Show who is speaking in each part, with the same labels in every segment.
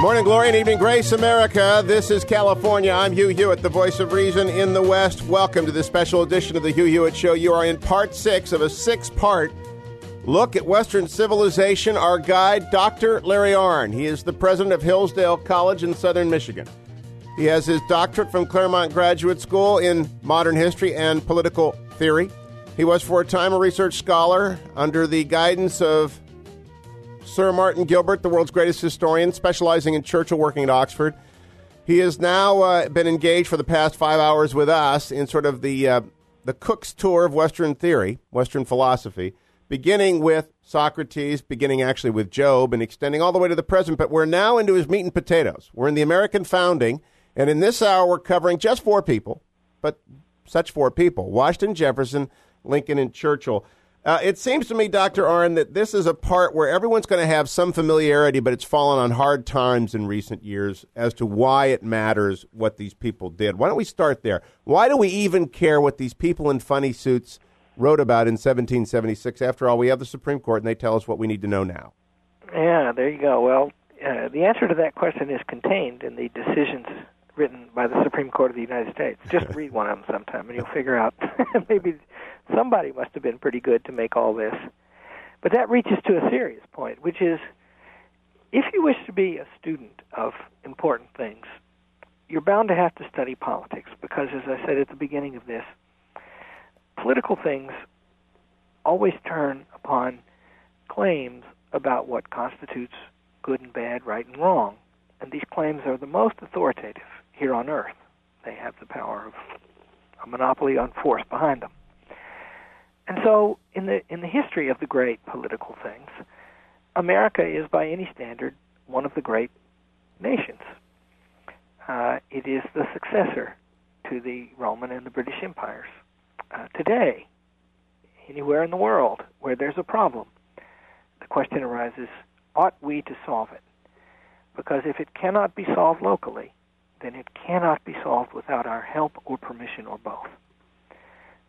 Speaker 1: Morning glory and evening grace, America. This is California. I'm Hugh Hewitt, the voice of reason in the West. Welcome to this special edition of the Hugh Hewitt Show. You are in part six of a six part look at Western civilization. Our guide, Dr. Larry Arnn. He is the president of Hillsdale College in southern Michigan. He has his doctorate from Claremont Graduate School in modern history and political theory. He was for a time a research scholar under the guidance of Sir Martin Gilbert, the world's greatest historian, specializing in Churchill, working at Oxford. He has now uh, been engaged for the past five hours with us in sort of the uh, the Cook's tour of Western theory, Western philosophy, beginning with Socrates, beginning actually with Job, and extending all the way to the present. But we're now into his meat and potatoes. We're in the American founding, and in this hour we're covering just four people, but such four people: Washington, Jefferson, Lincoln, and Churchill. Uh, it seems to me, Dr. Arnn, that this is a part where everyone's going to have some familiarity, but it's fallen on hard times in recent years as to why it matters what these people did. Why don't we start there? Why do we even care what these people in funny suits wrote about in 1776? After all, we have the Supreme Court, and they tell us what we need to know now.
Speaker 2: Yeah, there you go. Well, uh, the answer to that question is contained in the decisions written by the Supreme Court of the United States. Just read one of them sometime, and you'll figure out maybe somebody must have been pretty good to make all this. But that reaches to a serious point, which is if you wish to be a student of important things, you're bound to have to study politics because, as I said at the beginning of this, political things always turn upon claims about what constitutes good and bad, right and wrong. And these claims are the most authoritative here on earth. They have the power of a monopoly on force behind them. And so, in the in the history of the great political things, America is, by any standard, one of the great nations. Uh, it is the successor to the Roman and the British empires. Uh, today, anywhere in the world where there's a problem, the question arises: Ought we to solve it? Because if it cannot be solved locally, then it cannot be solved without our help or permission or both.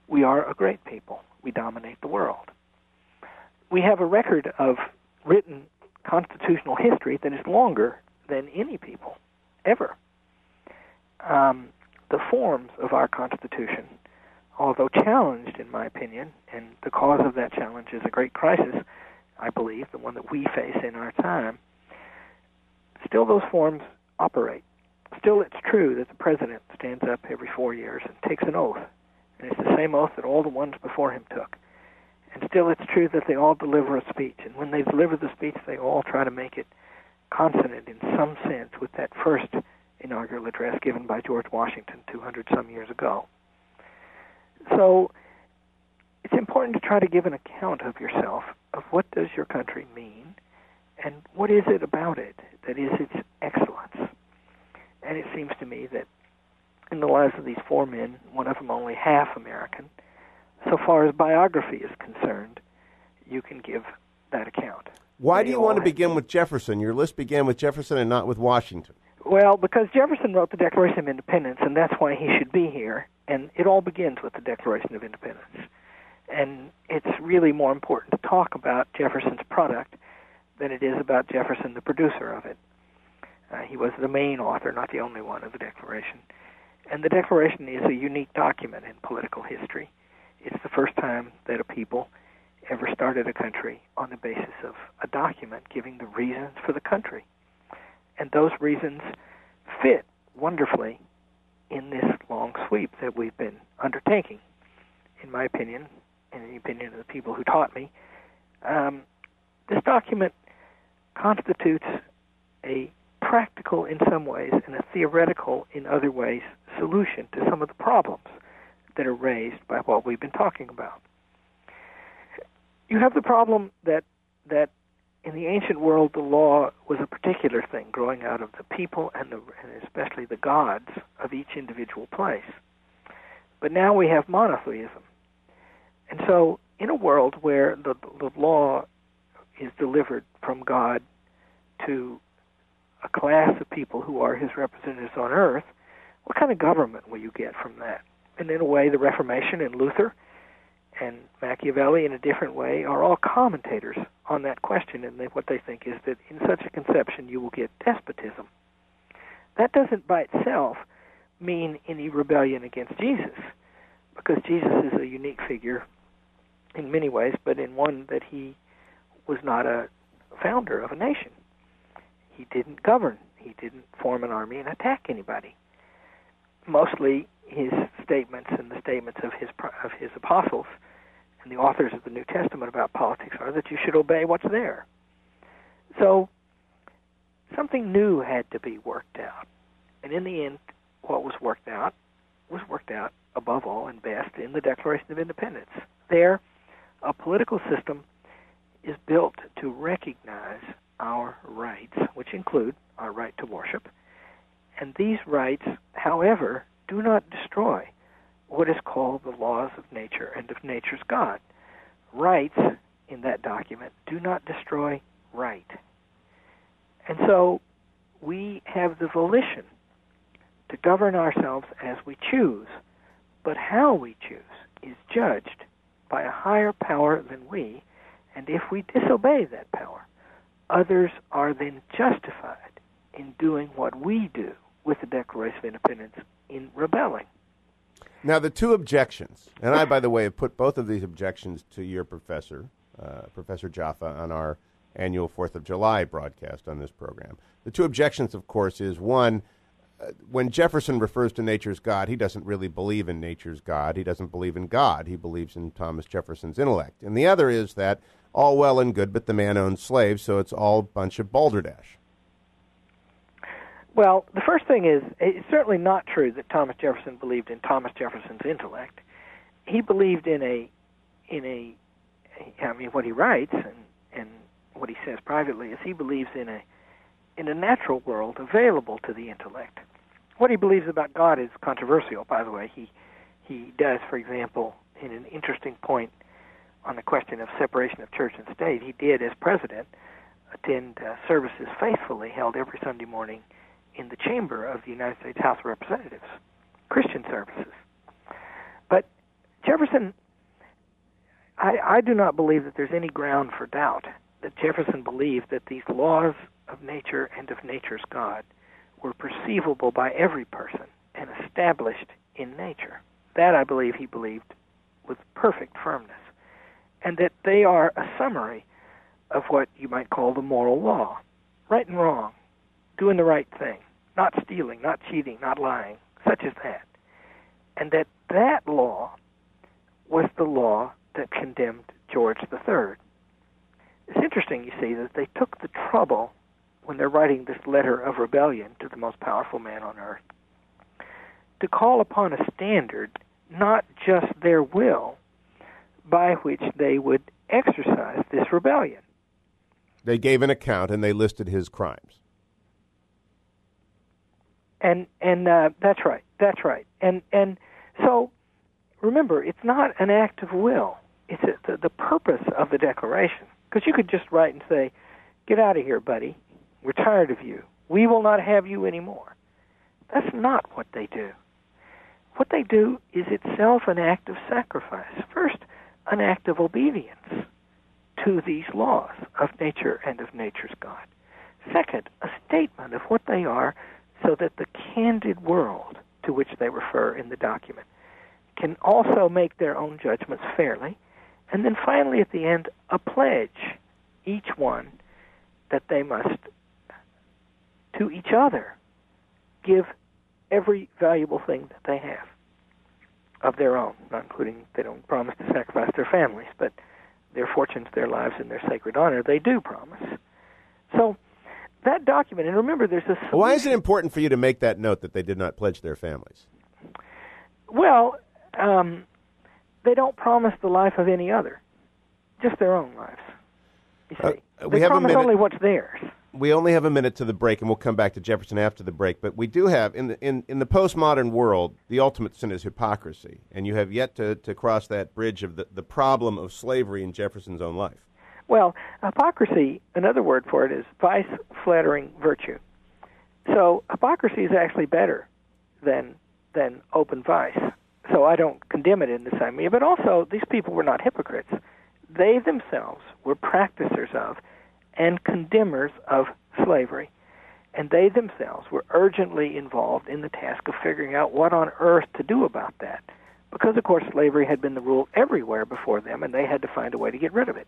Speaker 2: We are a great people we dominate the world. We have a record of written constitutional history that is longer than any people ever. Um, the forms of our Constitution, although challenged, in my opinion, and the cause of that challenge is a great crisis, I believe, the one that we face in our time, still those forms operate. Still, it's true that the president stands up every four years and takes an oath and it's the same oath that all the ones before him took. And still, it's true that they all deliver a speech. And when they deliver the speech, they all try to make it consonant in some sense with that first inaugural address given by George Washington 200 some years ago. So it's important to try to give an account of yourself of what does your country mean and what is it about it that is its excellence. And it seems to me that in the lives of these four men, one of them only half American, so far as biography is concerned, you can give that account.
Speaker 1: Why they do you want to begin with Jefferson? Your list began with Jefferson and not with Washington.
Speaker 2: Well, because Jefferson wrote the Declaration of Independence, and that's why he should be here. And it all begins with the Declaration of Independence. And it's really more important to talk about Jefferson's product than it is about Jefferson, the producer of it. Uh, he was the main author, not the only one, of the Declaration. And the Declaration is a unique document in political history. It's the first time that a people ever started a country on the basis of a document giving the reasons for the country. And those reasons fit wonderfully in this long sweep that we've been undertaking. In my opinion, and in the opinion of the people who taught me, um, this document constitutes a practical in some ways and a theoretical in other ways solution to some of the problems that are raised by what we've been talking about. You have the problem that that in the ancient world the law was a particular thing growing out of the people and, the, and especially the gods of each individual place. But now we have monotheism. And so in a world where the, the law is delivered from God to a class of people who are his representatives on earth, what kind of government will you get from that? And in a way, the Reformation and Luther and Machiavelli, in a different way, are all commentators on that question, and they, what they think is that in such a conception you will get despotism. That doesn't by itself mean any rebellion against Jesus, because Jesus is a unique figure in many ways, but in one that he was not a founder of a nation. He didn't govern. He didn't form an army and attack anybody. Mostly, his statements and the statements of his of his apostles and the authors of the New Testament about politics are that you should obey what's there. So something new had to be worked out. And in the end, what was worked out was worked out above all and best in the Declaration of Independence. There, a political system is built to recognize our rights, which include our right to worship. And these rights, however, do not destroy what is called the laws of nature and of nature's God. Rights in that document do not destroy right. And so we have the volition to govern ourselves as we choose, but how we choose is judged by a higher power than we, and if we disobey that power, others are then justified in doing what we do with the Declaration of Independence in rebelling.
Speaker 1: Now, the two objections, and I, by the way, have put both of these objections to your professor, uh, Professor Jaffa, on our annual Fourth of July broadcast on this program. The two objections, of course, is one, uh, when Jefferson refers to nature's God, he doesn't really believe in nature's God. He doesn't believe in God. He believes in Thomas Jefferson's intellect. And the other is that all well and good, but the man owns slaves, so it's all a bunch of balderdash.
Speaker 2: Well, the first thing is it's certainly not true that Thomas Jefferson believed in Thomas Jefferson's intellect. He believed in a in a I mean what he writes and and what he says privately is he believes in a in a natural world available to the intellect. What he believes about God is controversial, by the way. He he does, for example, in an interesting point on the question of separation of church and state, he did, as president, attend uh, services faithfully held every Sunday morning in the chamber of the United States House of Representatives, Christian services. But Jefferson, I, I do not believe that there's any ground for doubt that Jefferson believed that these laws of nature and of nature's God were perceivable by every person and established in nature. That I believe he believed with perfect firmness. And that they are a summary of what you might call the moral law right and wrong, doing the right thing, not stealing, not cheating, not lying, such as that. And that that law was the law that condemned George III. It's interesting, you see, that they took the trouble when they're writing this letter of rebellion to the most powerful man on earth to call upon a standard, not just their will, by which they would exercise this rebellion.
Speaker 1: They gave an account and they listed his crimes.
Speaker 2: and and uh, that's right, that's right, and and so remember, it's not an act of will; it's a, the, the purpose of the declaration. Because you could just write and say, "Get out of here, buddy. We're tired of you. We will not have you anymore." That's not what they do. What they do is itself an act of sacrifice. First, an act of obedience to these laws of nature and of nature's God. Second, a statement of what they are so that the candid world to which they refer in the document can also make their own judgments fairly. And then finally, at the end, a pledge, each one, that they must, to each other, give every valuable thing that they have of their own, not including they don't promise to sacrifice their families, but their fortunes, their lives, and their sacred honor, they do promise. So, that document, and remember, there's a. Solution.
Speaker 1: Why is it important for you to make that note that they did not pledge their families?
Speaker 2: Well, um, they don't promise the life of any other, just their own lives. You see,
Speaker 1: uh, we
Speaker 2: they
Speaker 1: have
Speaker 2: promise
Speaker 1: a
Speaker 2: only what's theirs.
Speaker 1: We only have a minute to the break, and we'll come back to Jefferson after the break. But we do have in the in, in the postmodern world, the ultimate sin is hypocrisy, and you have yet to, to cross that bridge of the, the problem of slavery in Jefferson's own life.
Speaker 2: Well, hypocrisy, another word for it is vice flattering virtue. So hypocrisy is actually better than than open vice. So I don't condemn it in the same way. But also, these people were not hypocrites. they themselves were practicers of and condemners of slavery. And they themselves were urgently involved in the task of figuring out what on earth to do about that. Because, of course, slavery had been the rule everywhere before them, and they had to find a way to get rid of it.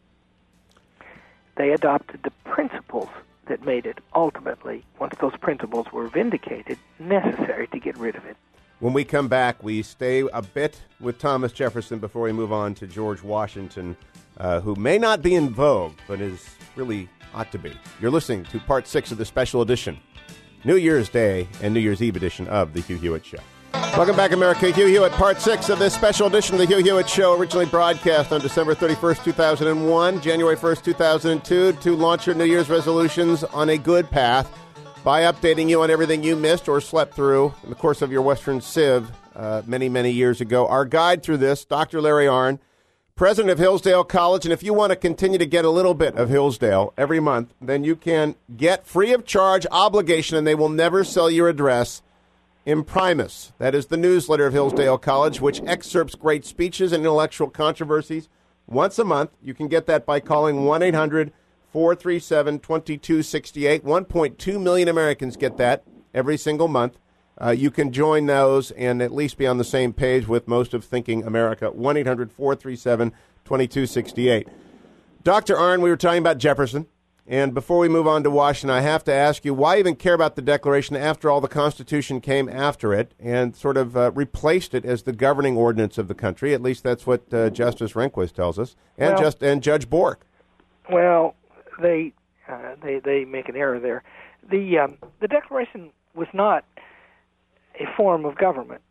Speaker 2: They adopted the principles that made it ultimately, once those principles were vindicated, necessary to get rid of it.
Speaker 1: When we come back, we stay a bit with Thomas Jefferson before we move on to George Washington, uh, who may not be in vogue, but is really ought to be. You're listening to part six of the special edition, New Year's Day and New Year's Eve edition of The Hugh Hewitt Show. Welcome back, America. Hugh Hewitt, part six of this special edition of The Hugh Hewitt Show, originally broadcast on December 31st, 2001, January 1st, 2002, to launch your New Year's resolutions on a good path by updating you on everything you missed or slept through in the course of your Western Civ uh, many, many years ago. Our guide through this, Dr. Larry Arnn, president of Hillsdale College. And if you want to continue to get a little bit of Hillsdale every month, then you can get free of charge obligation, and they will never sell your address. Imprimis. That is the newsletter of Hillsdale College, which excerpts great speeches and intellectual controversies once a month. You can get that by calling 1 800 437 2268. 1.2 million Americans get that every single month. Uh, you can join those and at least be on the same page with most of Thinking America. 1 800 437 2268. Dr. Arnn, we were talking about Jefferson. And before we move on to Washington, I have to ask you why even care about the Declaration after all the Constitution came after it and sort of uh, replaced it as the governing ordinance of the country? At least that's what uh, Justice Rehnquist tells us, and
Speaker 2: well,
Speaker 1: just and Judge Bork.
Speaker 2: Well, they uh, they they make an error there. The um, the Declaration was not a form of government,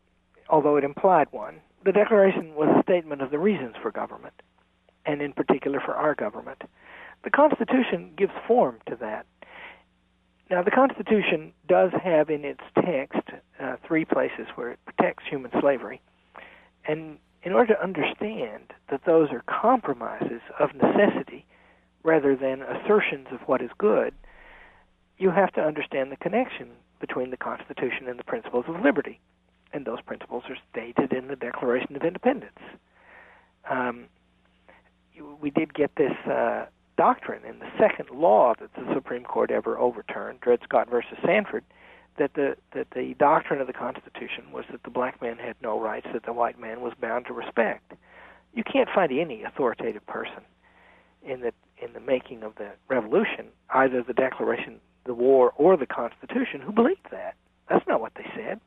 Speaker 2: although it implied one. The Declaration was a statement of the reasons for government, and in particular for our government. The Constitution gives form to that. Now, the Constitution does have in its text uh, three places where it protects human slavery. And in order to understand that those are compromises of necessity rather than assertions of what is good, you have to understand the connection between the Constitution and the principles of liberty. And those principles are stated in the Declaration of Independence. Um, we did get this uh, doctrine in the second law that the Supreme Court ever overturned, Dred Scott versus Sandford, that the that the doctrine of the Constitution was that the black man had no rights that the white man was bound to respect. You can't find any authoritative person in the in the making of the revolution, either the Declaration the war or the Constitution who believed that. That's not what they said.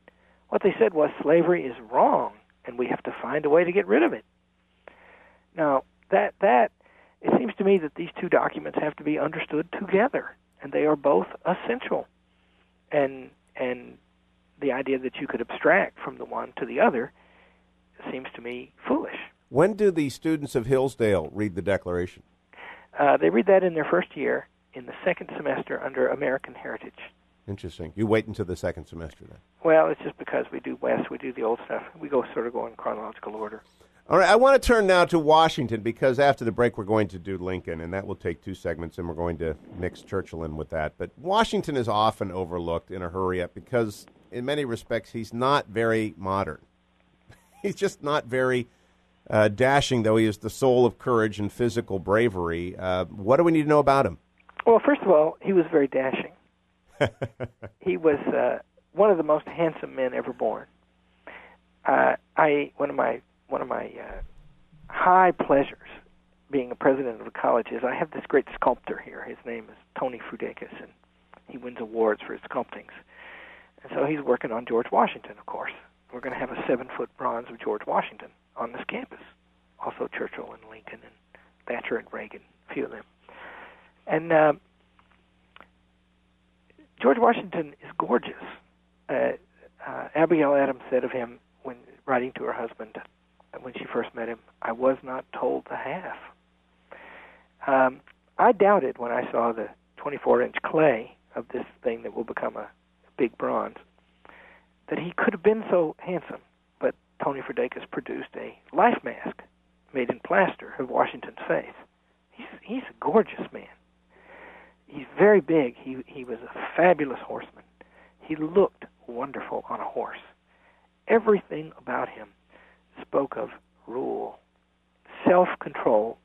Speaker 2: What they said was slavery is wrong and we have to find a way to get rid of it. Now, that that it seems to me that these two documents have to be understood together and they are both essential. And and the idea that you could abstract from the one to the other seems to me foolish.
Speaker 1: When do the students of Hillsdale read the Declaration?
Speaker 2: Uh, they read that in their first year, in the second semester under American Heritage.
Speaker 1: Interesting. You wait until the second semester then.
Speaker 2: Well, it's just because we do West, we do the old stuff. We go sort of go in chronological order.
Speaker 1: All right, I want to turn now to Washington because after the break we're going to do Lincoln, and that will take two segments, and we're going to mix Churchill in with that. But Washington is often overlooked in a hurry up because, in many respects, he's not very modern. he's just not very uh, dashing, though he is the soul of courage and physical bravery. Uh, what do we need to know about him?
Speaker 2: Well, first of all, he was very dashing. he was uh, one of the most handsome men ever born. Uh, I one of my one of my uh, high pleasures being a president of a college is I have this great sculptor here. His name is Tony Frudakis, and he wins awards for his sculptings. And so he's working on George Washington, of course. We're going to have a seven foot bronze of George Washington on this campus. Also Churchill and Lincoln and Thatcher and Reagan, a few of them. And uh, George Washington is gorgeous. Uh, uh, Abigail Adams said of him when writing to her husband when she first met him, "I was not told the half." Um, I doubted when I saw the 24-inch clay of this thing that will become a big bronze that he could have been so handsome. But Tony Frudakis produced a life mask made in plaster of Washington's face. He's he's a gorgeous man he's very big. He he was a fabulous horseman. He looked wonderful on a horse. Everything about him spoke of rule, self-control,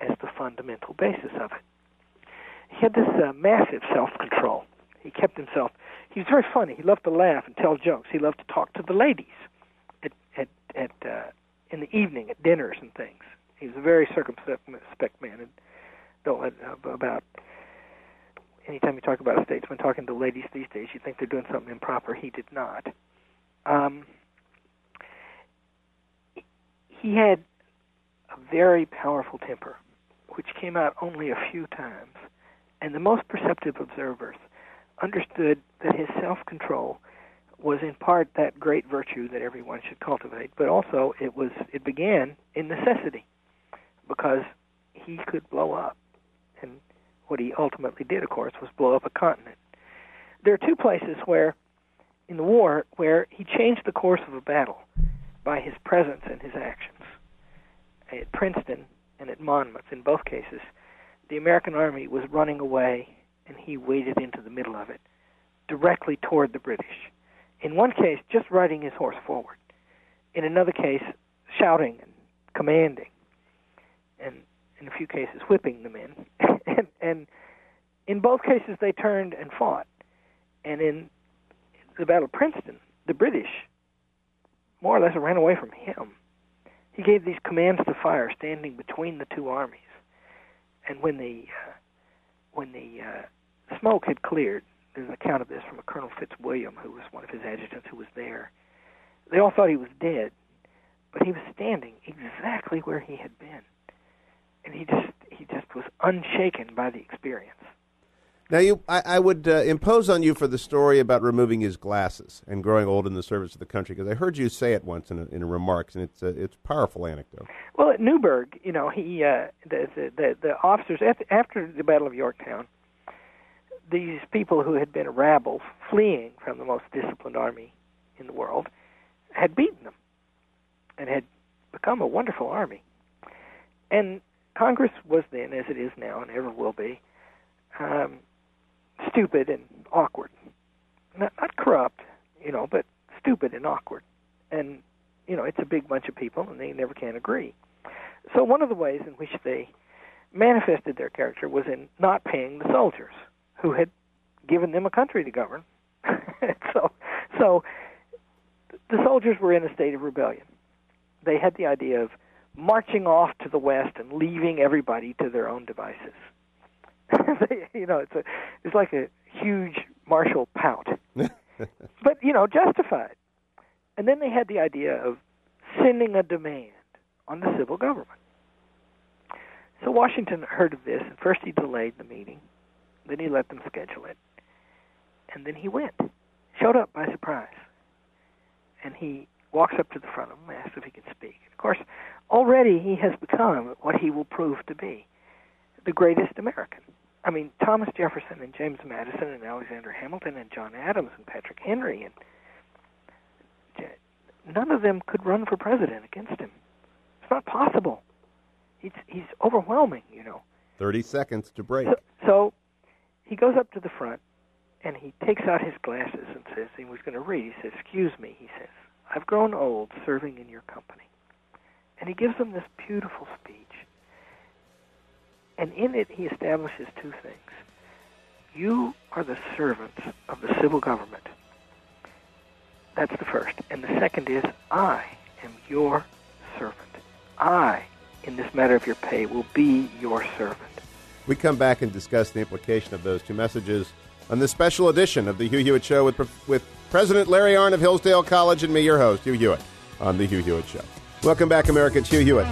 Speaker 2: as the fundamental basis of it. He had this uh, massive self-control. He kept himself. He was very funny. He loved to laugh and tell jokes. He loved to talk to the ladies at at at uh, in the evening at dinners and things. He was a very circumspect man and don't let, uh, about anytime you talk about a statesman talking to ladies these days, you think they're doing something improper. He did not. Um, he had a very powerful temper, which came out only a few times, and the most perceptive observers understood that his self-control was in part that great virtue that everyone should cultivate, but also it was it began in necessity because he could blow up and what he ultimately did, of course, was blow up a continent. There are two places where, in the war, where he changed the course of a battle by his presence and his actions. At Princeton and at Monmouth, in both cases, the American army was running away, and he waded into the middle of it, directly toward the British. In one case, just riding his horse forward. In another case, shouting and commanding. And in a few cases, whipping the men. and, and in both cases, they turned and fought. And in the Battle of Princeton, the British more or less ran away from him. He gave these commands to fire, standing between the two armies. And when the uh, when the uh, smoke had cleared, there's an account of this from a Colonel Fitzwilliam, who was one of his adjutants, who was there. They all thought he was dead, but he was standing exactly where he had been and he just he just was unshaken by the experience.
Speaker 1: Now, you, I, I would uh, impose on you for the story about removing his glasses and growing old in the service of the country because I heard you say it once in a, in a remarks, and it's a, it's a powerful anecdote.
Speaker 2: Well, at Newburgh, you know, he uh, the, the the the officers after the Battle of Yorktown, these people who had been a rabble fleeing from the most disciplined army in the world had beaten them and had become a wonderful army. And Congress was then, as it is now and ever will be, um, stupid and awkward. Not, not corrupt, you know, but stupid and awkward. And, you know, it's a big bunch of people and they never can agree. So one of the ways in which they manifested their character was in not paying the soldiers who had given them a country to govern. so, so the soldiers were in a state of rebellion. They had the idea of marching off to the west and leaving everybody to their own devices. you know, it's a it's like a huge martial pout, but you know, justified. And then they had the idea of sending a demand on the civil government. So Washington heard of this, and first he delayed the meeting, then he let them schedule it, and then he went, showed up by surprise, and he walks up to the front of them, asks if he can speak. Of course, already he has become what he will prove to be the greatest American. I mean, Thomas Jefferson and James Madison and Alexander Hamilton and John Adams and Patrick Henry and none of them could run for president against him. It's not possible. He's he's overwhelming, you know.
Speaker 1: Thirty seconds to break.
Speaker 2: So, so he goes up to the front and he takes out his glasses and says he was going to read. He says, "Excuse me," he says. "I've grown old serving in your company." And he gives them this beautiful speech. And in it, he establishes two things. You are the servants of the civil government. That's the first. And the second is, I am your servant. I, in this matter of your pay, will be your servant.
Speaker 1: We come back and discuss the implication of those two messages on this special edition of the Hugh Hewitt Show with, with President Larry Arnn of Hillsdale College and me, your host, Hugh Hewitt, on the Hugh Hewitt Show. Welcome back, America. It's Hugh Hewitt,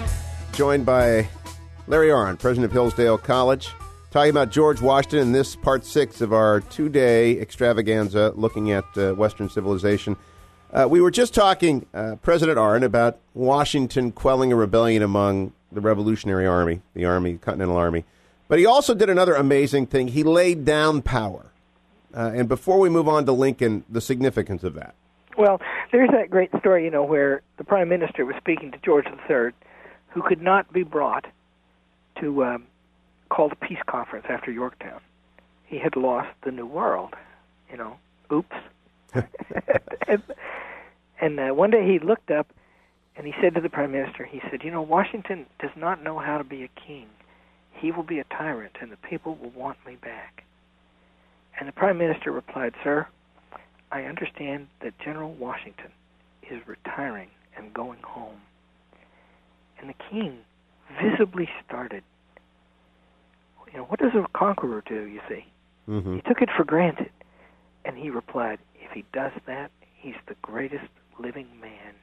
Speaker 1: joined by Larry Arnn, president of Hillsdale College, talking about George Washington in this part six of our two day extravaganza looking at uh, Western civilization. Uh, we were just talking, uh, President Arnn, about Washington quelling a rebellion among the Revolutionary Army, the Army, Continental Army. But he also did another amazing thing. He laid down power. Uh, and before we move on to Lincoln, the significance of that.
Speaker 2: Well, there's that great story, you know, where the prime minister was speaking to George III, who could not be brought to um, call the peace conference after Yorktown. He had lost the New World, you know. Oops. and and uh, one day he looked up and he said to the prime minister, he said, "You know, Washington does not know how to be a king. he will be a tyrant, and the people will want me back. And the Prime Minister replied, Sir, I understand that General Washington is retiring and going home. And the king visibly started. You know, what does a conqueror do, you see?
Speaker 1: Mm-hmm.
Speaker 2: He took it for granted. And he replied, If he does that, he's the greatest living man.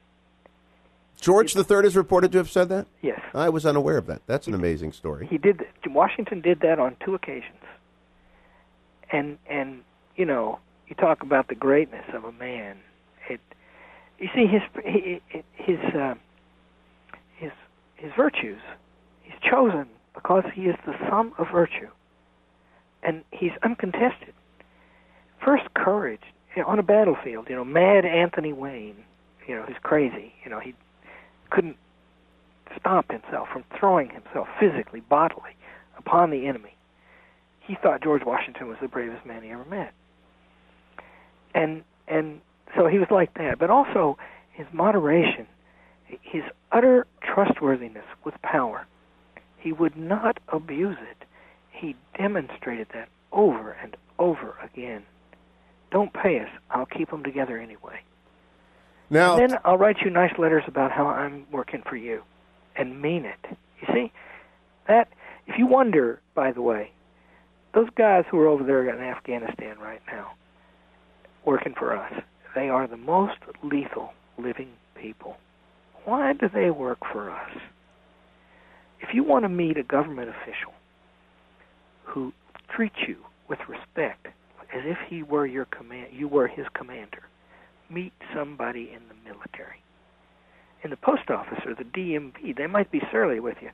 Speaker 1: George III is reported to have said that?
Speaker 2: Yes.
Speaker 1: I was unaware of that. That's an amazing story.
Speaker 2: He did that. Washington did that on two occasions. And and you know, you talk about the greatness of a man. It you see his his uh, his his virtues. He's chosen because he is the sum of virtue, and he's uncontested. First, courage on a battlefield. You know, mad Anthony Wayne. You know, he's crazy. You know, he couldn't stop himself from throwing himself physically, bodily, upon the enemy. He thought George Washington was the bravest man he ever met. And and so he was like that, but also his moderation, his utter trustworthiness with power. He would not abuse it. He demonstrated that over and over again. Don't pay us. I'll keep them together anyway.
Speaker 1: Now,
Speaker 2: and then I'll write you nice letters about how I'm working for you, and mean it. You see, that if you wonder, by the way, those guys who are over there in Afghanistan right now, working for us, they are the most lethal living people. Why do they work for us? If you want to meet a government official who treats you with respect, as if he were your command, you were his commander, meet somebody in the military. In the post office or the DMV, they might be surly with you.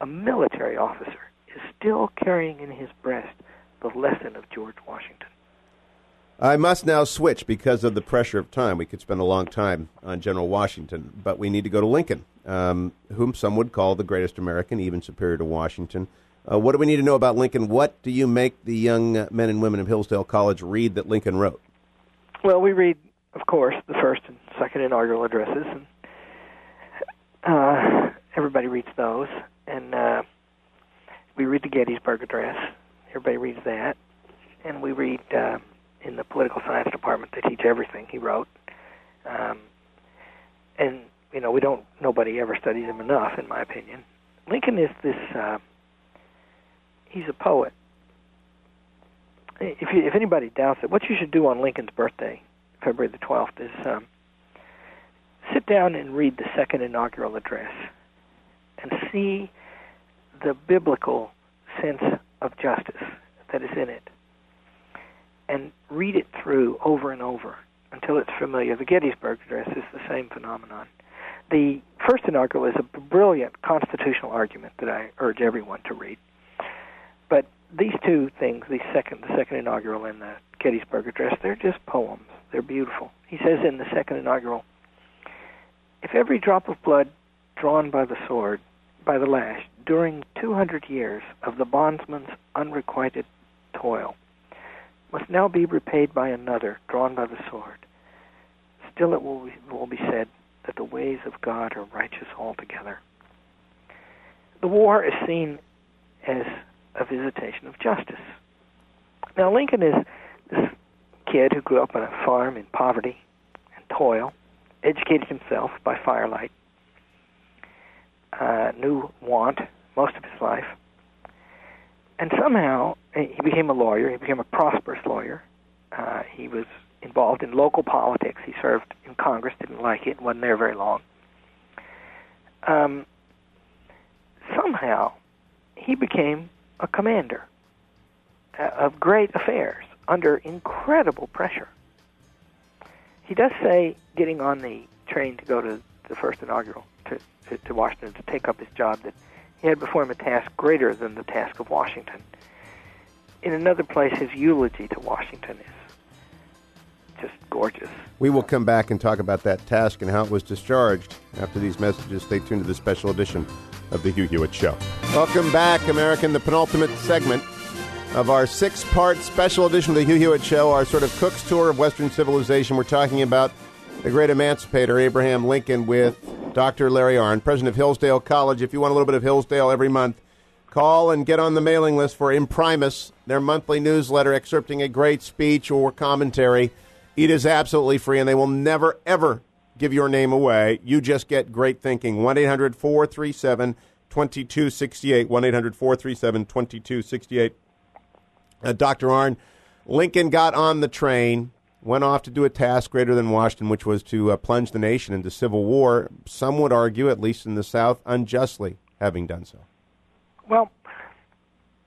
Speaker 2: A military officer is still carrying in his breast the lesson of George Washington.
Speaker 1: I must now switch because of the pressure of time. We could spend a long time on General Washington, but we need to go to Lincoln, um, whom some would call the greatest American, even superior to Washington. Uh, what do we need to know about Lincoln? What do you make the young men and women of Hillsdale College read that Lincoln wrote?
Speaker 2: Well, we read, of course, the first and second inaugural addresses, and uh, everybody reads those. And uh, we read the Gettysburg Address. Everybody reads that, and we read. Uh, in the political science department. They teach everything he wrote, um, and you know we don't. Nobody ever studies him enough, in my opinion. Lincoln is this. Uh, he's a poet. If you, if anybody doubts it, what you should do on Lincoln's birthday, February the twelfth, is um, sit down and read the second inaugural address, and see the biblical sense of justice that is in it and read it through over and over until it's familiar. The Gettysburg Address is the same phenomenon. The first inaugural is a brilliant constitutional argument that I urge everyone to read. But these two things, the second, the second inaugural and the Gettysburg Address, they're just poems. They're beautiful. He says in the second inaugural, if every drop of blood drawn by the sword, by the lash, during 200 years of the bondsman's unrequited toil, must now be repaid by another, drawn by the sword. Still it will be, will be said that the ways of God are righteous altogether. The war is seen as a visitation of justice. Now, Lincoln is this kid who grew up on a farm in poverty and toil, educated himself by firelight, uh, knew want most of his life, and somehow he became a lawyer. He became a prosperous lawyer. Uh, he was involved in local politics. He served in Congress. Didn't like it. wasn't there very long. Um, somehow, he became a commander uh, of great affairs under incredible pressure. He does say, getting on the train to go to the first inaugural to, to, to Washington to take up his job, that he had before him a task greater than the task of Washington. In another place, his eulogy to Washington is just gorgeous.
Speaker 1: We will come back and talk about that task and how it was discharged after these messages. Stay tuned to the special edition of the Hugh Hewitt Show. Welcome back, American, the penultimate segment of our six part special edition of the Hugh Hewitt Show, our sort of Cook's tour of Western civilization. We're talking about the great emancipator, Abraham Lincoln, with Dr. Larry Arnn, president of Hillsdale College. If you want a little bit of Hillsdale every month, Call and get on the mailing list for Imprimis, their monthly newsletter excerpting a great speech or commentary. It is absolutely free, and they will never, ever give your name away. You just get great thinking. 1 800 437 2268. 1 800 437 2268. Uh, Dr. Arnn, Lincoln got on the train, went off to do a task greater than Washington, which was to uh, plunge the nation into civil war. Some would argue, at least in the South, unjustly having done so.
Speaker 2: Well,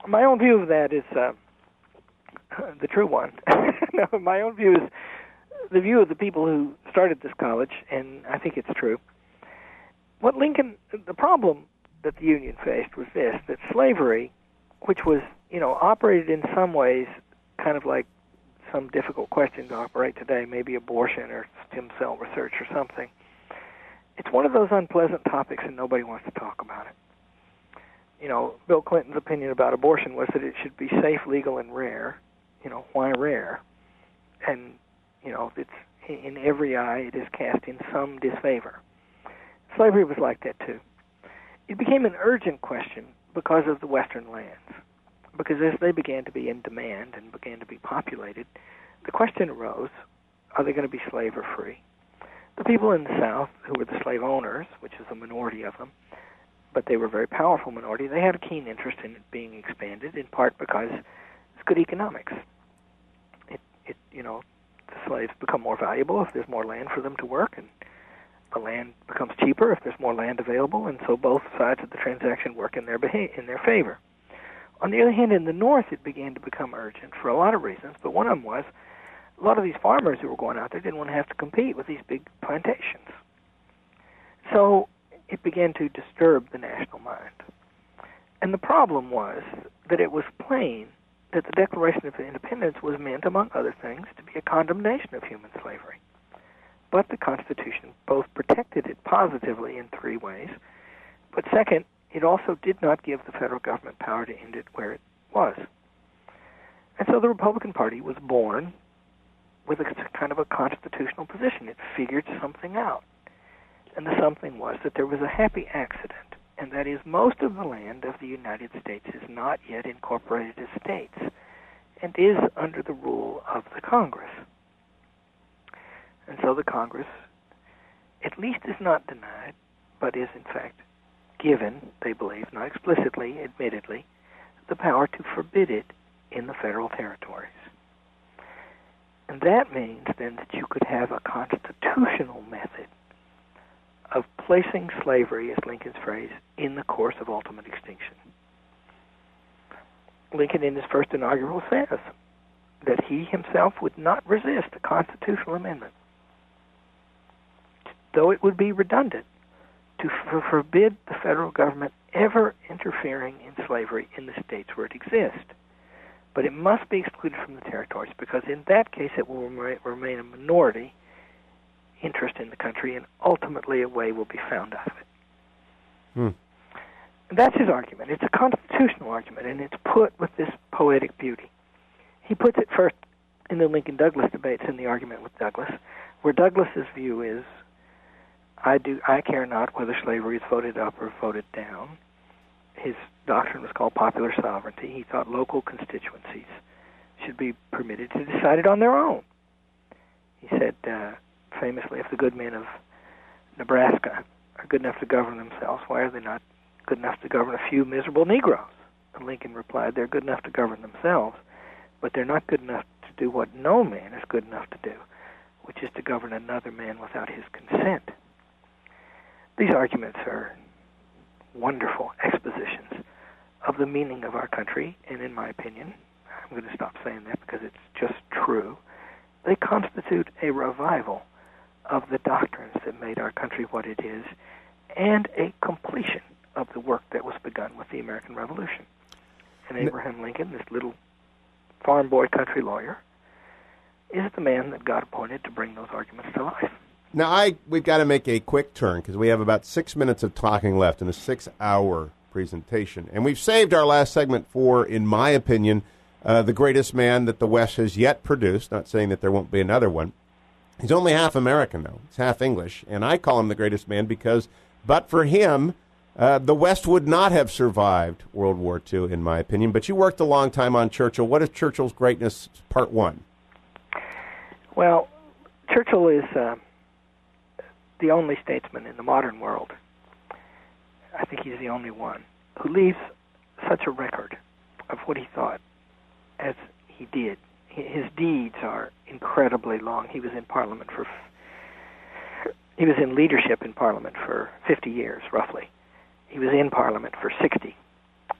Speaker 2: my own view of that is uh, the true one. no, my own view is the view of the people who started this college, and I think it's true. What Lincoln, the problem that the Union faced was this: that slavery, which was, you know, operated in some ways kind of like some difficult question to operate today, maybe abortion or stem cell research or something. It's one of those unpleasant topics, and nobody wants to talk about it you know, Bill Clinton's opinion about abortion was that it should be safe, legal, and rare. You know, why rare? And you know, it's in every eye it is cast in some disfavor. Slavery was like that too. It became an urgent question because of the Western lands. Because as they began to be in demand and began to be populated, the question arose: Are they going to be slave or free? The people in the South, who were the slave owners, which is a minority of them, but they were a very powerful minority. They had a keen interest in it being expanded, in part because it's good economics. It, it, you know, the slaves become more valuable if there's more land for them to work, and the land becomes cheaper if there's more land available, and so both sides of the transaction work in their beha- in their favor. On the other hand, in the North, it began to become urgent for a lot of reasons, but one of them was a lot of these farmers who were going out there didn't want to have to compete with these big plantations. So it began to disturb the national mind. And the problem was that it was plain that the Declaration of Independence was meant, among other things, to be a condemnation of human slavery. But the Constitution both protected it positively in three ways, but second, it also did not give the federal government power to end it where it was. And so the Republican Party was born with a kind of a constitutional position. It figured something out. And the something was that there was a happy accident, and that is most of the land of the United States is not yet incorporated as states and is under the rule of the Congress. And so the Congress at least is not denied, but is in fact given, they believe, not explicitly, admittedly, the power to forbid it in the federal territories. And that means then that you could have a constitutional method of placing slavery, as Lincoln's phrase, in the course of ultimate extinction. Lincoln, in his first inaugural, says that he himself would not resist a constitutional amendment, though it would be redundant, to f- forbid the federal government ever interfering in slavery in the states where it exists. But it must be excluded from the territories because, in that case, it will remain a minority interest in the country, and ultimately a way will be found out of it.
Speaker 1: Hmm.
Speaker 2: That's his argument. It's a constitutional argument, and it's put with this poetic beauty. He puts it first in the Lincoln Douglas debates in the argument with Douglas, where Douglas's view is I do I care not whether slavery is voted up or voted down. His doctrine was called popular sovereignty. He thought local constituencies should be permitted to decide it on their own. He said uh, famously, if the good men of Nebraska are good enough to govern themselves, why are they not good enough to govern a few miserable Negroes? And Lincoln replied, they're good enough to govern themselves, but they're not good enough to do what no man is good enough to do, which is to govern another man without his consent. These arguments are wonderful expositions of the meaning of our country, and in my opinion, I'm going to stop saying that because it's just true, they constitute a revival of the doctrines that made our country what it is and a completion of the work that was begun with the American Revolution. And Abraham Lincoln, this little farm boy country lawyer, is the man that God appointed to bring those arguments to life.
Speaker 1: Now, I we've got to make a quick turn because we have about six minutes of talking left in a six-hour presentation, and we've saved our last segment for, in my opinion, uh, the greatest man that the West has yet produced. Not saying that there won't be another one, He's only half American, though. He's half English. And I call him the greatest man because, but for him, Uh, the West would not have survived World War II, in my opinion. But you worked a long time on Churchill. What is Churchill's greatness, part one?
Speaker 2: Well, Churchill is uh, the only statesman in the modern world. I think he's the only one who leaves such a record of what he thought as he did. His deeds are incredibly long. He was in Parliament for he was in leadership in Parliament for 50 years, roughly. He was in Parliament for 60.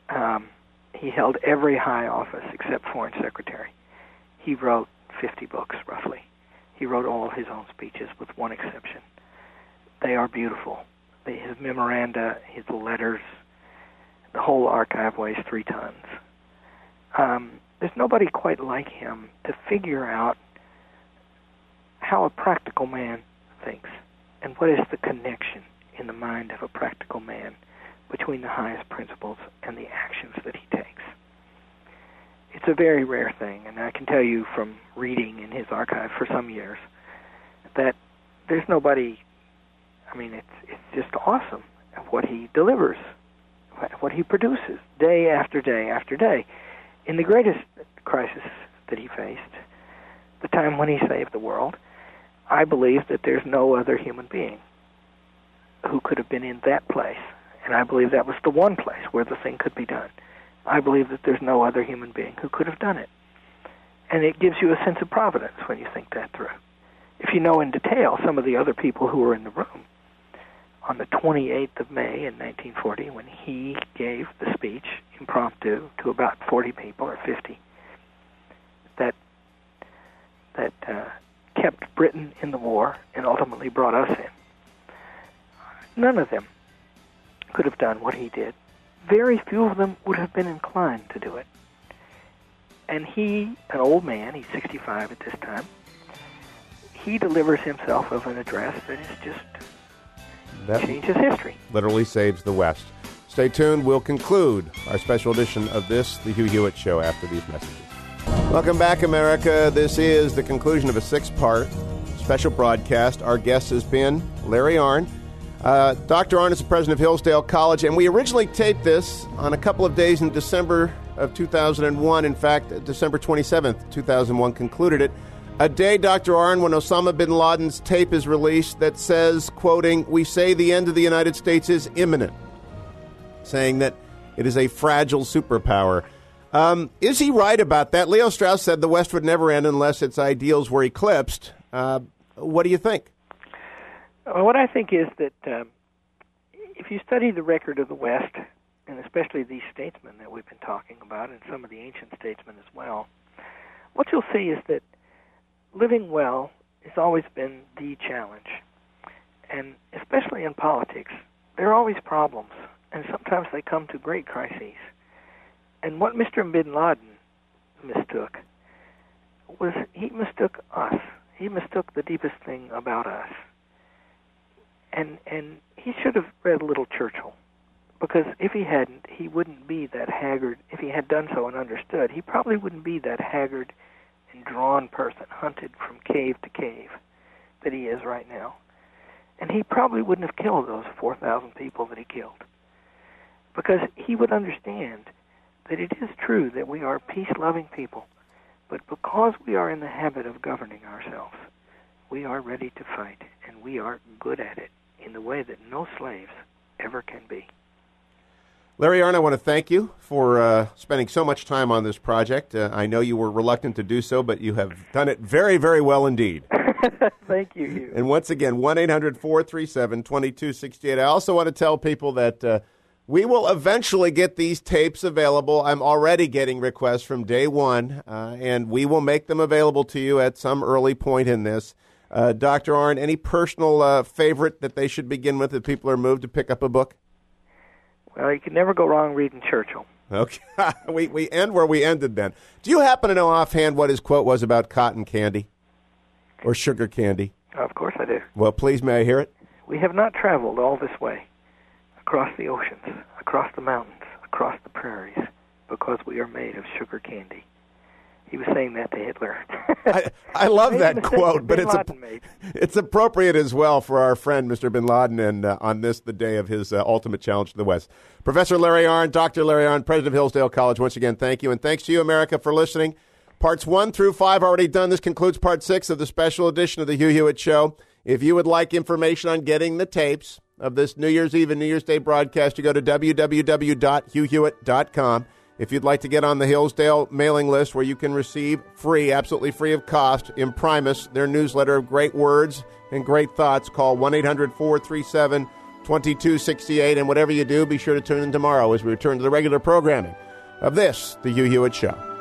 Speaker 2: Um, he held every high office except Foreign Secretary. He wrote 50 books, roughly. He wrote all his own speeches, with one exception. They are beautiful. His memoranda, his letters, the whole archive weighs three tons. Um, there's nobody quite like him to figure out how a practical man thinks and what is the connection in the mind of a practical man between the highest principles and the actions that he takes. It's a very rare thing, and I can tell you from reading in his archive for some years that there's nobody. I mean, it's it's just awesome what he delivers, what he produces day after day after day. In the greatest crisis that he faced, the time when he saved the world, I believe that there's no other human being who could have been in that place and I believe that was the one place where the thing could be done. I believe that there's no other human being who could have done it. And it gives you a sense of providence when you think that through. If you know in detail some of the other people who were in the room, on the 28th of May in 1940, when he gave the speech impromptu to about 40 people or 50, that that uh, kept Britain in the war and ultimately brought us in. None of them could have done what he did. Very few of them would have been inclined to do it. And he, an old man, he's 65 at this time, he delivers himself of an address that is just that changes history.
Speaker 1: Literally saves the West. Stay tuned. We'll conclude our special edition of this, The Hugh Hewitt Show, after these messages. Welcome back, America. This is the conclusion of a six part special broadcast. Our guest has been Larry Arnn. Uh, Dr. Arnn is the president of Hillsdale College, and we originally taped this on a couple of days in December of 2001. In fact, December 27th, 2001 concluded it. A day, Dr. Arnn, when Osama bin Laden's tape is released that says, quoting, We say the end of the United States is imminent, saying that it is a fragile superpower. Um, is he right about that? Leo Strauss said the West would never end unless its ideals were eclipsed. Uh, what do you think?
Speaker 2: Well, what I think is that um, if you study the record of the West, and especially these statesmen that we've been talking about, and some of the ancient statesmen as well, what you'll see is that living well has always been the challenge. And especially in politics, there are always problems, and sometimes they come to great crises. And what Mr. Bin Laden mistook was he mistook us. He mistook the deepest thing about us and and he should have read a little Churchill, because if he hadn't, he wouldn't be that haggard. If he had done so and understood, he probably wouldn't be that haggard and drawn person, hunted from cave to cave, that he is right now. And he probably wouldn't have killed those 4,000 people that he killed, because he would understand that it is true that we are peace-loving people, but because we are in the habit of governing ourselves, we are ready to fight, and we are good at it in the way that no slaves ever can be.
Speaker 1: Larry Arnn, I want to thank you for uh, spending so much time on this project. Uh, I know you were reluctant to do so, but you have done it very, very well indeed.
Speaker 2: thank you, Hugh.
Speaker 1: And once again, 1 800 437 2268. I also want to tell people that uh, we will eventually get these tapes available. I'm already getting requests from day one, uh, and we will make them available to you at some early point in this. Uh, Dr. Arnn, any personal uh, favorite that they should begin with if people are moved to pick up a book?
Speaker 2: Well, you can never go wrong reading Churchill.
Speaker 1: Okay, we we end where we ended. Then, do you happen to know offhand what his quote was about cotton candy or sugar candy?
Speaker 2: Of course, I do.
Speaker 1: Well, please, may I hear it?
Speaker 2: We have not traveled all this way across the oceans, across the mountains, across the prairies, because we are made of sugar candy. He was saying that to Hitler.
Speaker 1: I, I love that quote, but it's a, it's appropriate as well for our friend Mr. Bin Laden, and uh, on this the day of his uh, ultimate challenge to the West. Professor Larry Arnn, Dr. Larry Arnn, President of Hillsdale College. Once again, thank you, and thanks to you, America, for listening. Parts one through five already done. This concludes part six of the special edition of the Hugh Hewitt Show. If you would like information on getting the tapes of this New Year's Eve and New Year's Day broadcast, you go to www.hughhewitt.com. If you'd like to get on the Hillsdale mailing list where you can receive free, absolutely free of cost, Imprimis, their newsletter of great words and great thoughts, call 1 800 437 2268. And whatever you do, be sure to tune in tomorrow as we return to the regular programming of this, The Hugh Hewitt Show.